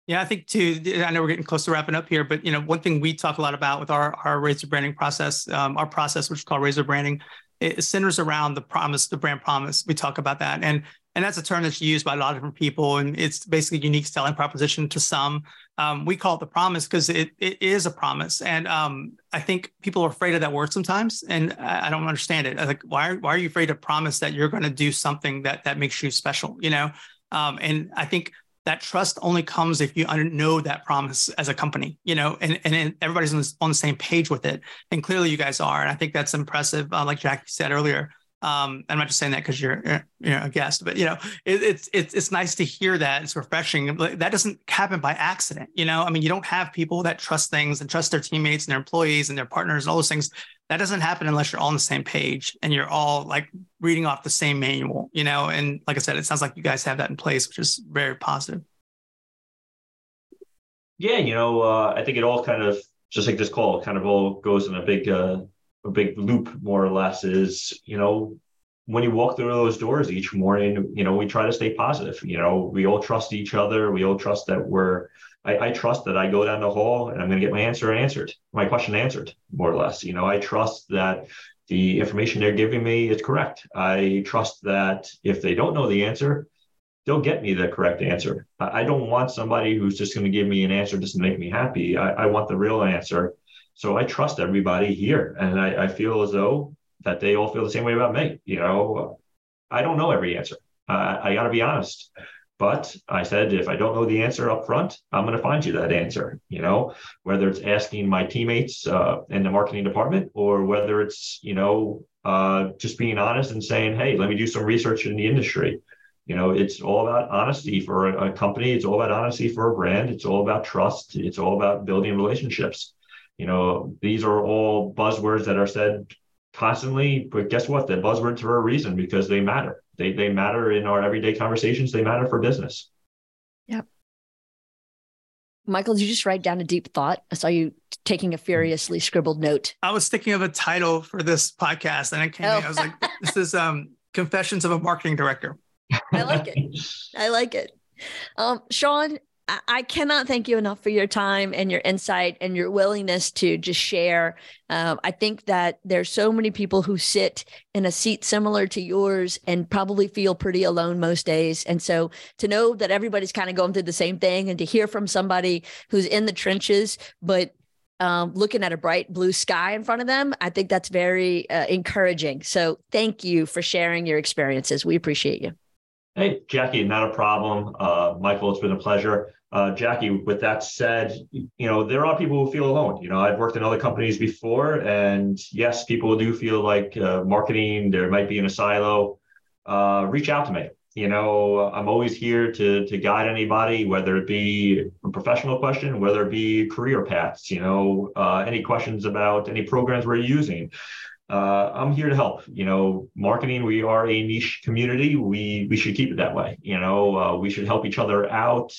Yeah, I think too. I know we're getting close to wrapping up here, but you know, one thing we talk a lot about with our our razor branding process, um, our process, which is called razor branding, it centers around the promise, the brand promise. We talk about that, and and that's a term that's used by a lot of different people, and it's basically a unique selling proposition to some. Um, we call it the promise because it it is a promise, and um, I think people are afraid of that word sometimes, and I, I don't understand it. Like, why are, why are you afraid to promise that you're going to do something that that makes you special? You know, um, and I think that trust only comes if you know that promise as a company, you know, and, and everybody's on, on the same page with it. And clearly you guys are. And I think that's impressive. Uh, like Jackie said earlier, um, I'm not just saying that because you're, you know, a guest, but you know, it, it's it's it's nice to hear that. It's refreshing. That doesn't happen by accident. You know, I mean, you don't have people that trust things and trust their teammates and their employees and their partners and all those things. That doesn't happen unless you're all on the same page and you're all like reading off the same manual. You know, and like I said, it sounds like you guys have that in place, which is very positive.
Yeah, you know, uh, I think it all kind of just like this call, kind of all goes in a big uh, a big loop more or less is, you know, when you walk through those doors each morning, you know, we try to stay positive. You know, we all trust each other. We all trust that we're, I, I trust that I go down the hall and I'm going to get my answer answered, my question answered, more or less. You know, I trust that the information they're giving me is correct. I trust that if they don't know the answer, they'll get me the correct answer. I don't want somebody who's just going to give me an answer just to make me happy. I, I want the real answer so I trust everybody here, and I, I, feel as though that they all feel the same way about me. You know, I don't know every answer. Uh, I got to be honest. But I said, if I don't know the answer up front, I'm going to find you that answer. You know, whether it's asking my teammates uh, in the marketing department or whether it's you know uh, just being honest and saying, hey, let me do some research in the industry. You know, it's all about honesty for a, a company. It's all about honesty for a brand. It's all about trust. It's all about building relationships. You know, these are all buzzwords that are said constantly, but guess what? They're buzzwords for a reason because they matter. They they matter in our everyday conversations. They matter for business.
Yep. Michael, did you just write down a deep thought? I saw you taking a furiously scribbled note.
I was thinking of a title for this podcast, and I came. Oh. I was like, "This is um, Confessions of a Marketing Director."
I like it. I like it. Um, Sean, I cannot thank you enough for your time and your insight and your willingness to just share. Um, I think that there's so many people who sit in a seat similar to yours and probably feel pretty alone most days. And so to know that everybody's kind of going through the same thing and to hear from somebody who's in the trenches, but um, looking at a bright blue sky in front of them, I think that's very uh, encouraging. So thank you for sharing your experiences. We appreciate you.
Hey, Jackie, not a problem. Uh, Michael, it's been a pleasure. Uh, Jackie, with that said, you know, there are people who feel alone. You know, I've worked in other companies before, and yes, people do feel like uh, marketing, there might be in a silo. Reach out to me. You know, I'm always here to, to guide anybody, whether it be a professional question, whether it be career paths, you know, uh, any questions about any programs we're using uh, I'm here to help. You know, marketing, we are a niche community. We we should keep it that way. You know, uh, we should help each other out.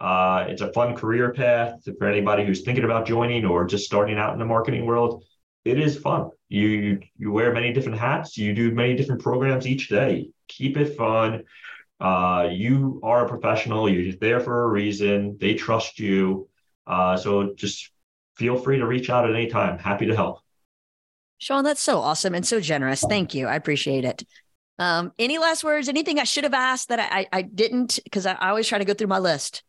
Uh, it's a fun career path for anybody who's thinking about joining or just starting out in the marketing world. It is fun. You you wear many different hats. You do many different programs each day. Keep it fun. Uh, you are a professional. You're there for a reason. They trust you. Uh, so just feel free to reach out at any time. Happy to help.
Sean, that's so awesome and so generous. Thank you. I appreciate it. Um, any last words? Anything I should have asked that I, I didn't? Because I, I, always try to go through my list.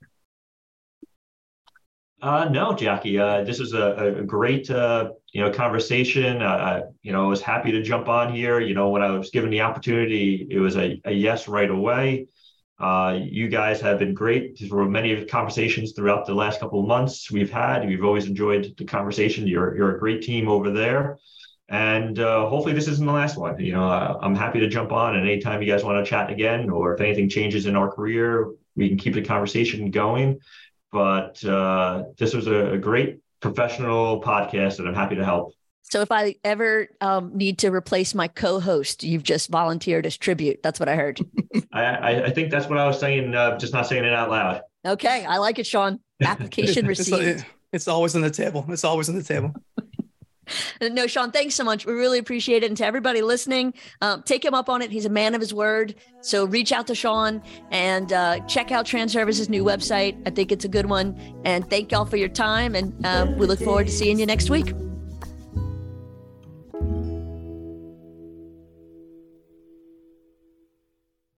Uh, no, Jackie. Uh, this was a, a great, uh, you know, conversation. I, you know, was happy to jump on here. You know, when I was given the opportunity, it was a, a yes right away. Uh, you guys have been great. These were many conversations throughout the last couple of months we've had. We've always enjoyed the conversation. You're you're a great team over there. And uh, hopefully, this isn't the last one. You know, I'm happy to jump on, and anytime you guys want to chat again, or if anything changes in our career, we can keep the conversation going. But uh, this was a, a great professional podcast, and I'm happy to help.
So if I ever um, need to replace my co-host, you've just volunteered as tribute. That's what I heard.
I, I, think that's what I was saying, uh, just not saying it out loud.
Okay, I like it, Sean. Application
It's,
received.
it's always on the table. It's always on the table.
No, Sean, thanks so much. We really appreciate it. And to everybody listening, um, take him up on it. He's a man of his word. So reach out to Sean and uh, check out Transervice's new website. I think it's a good one. And thank y'all for your time. And uh, we look forward to seeing you next week.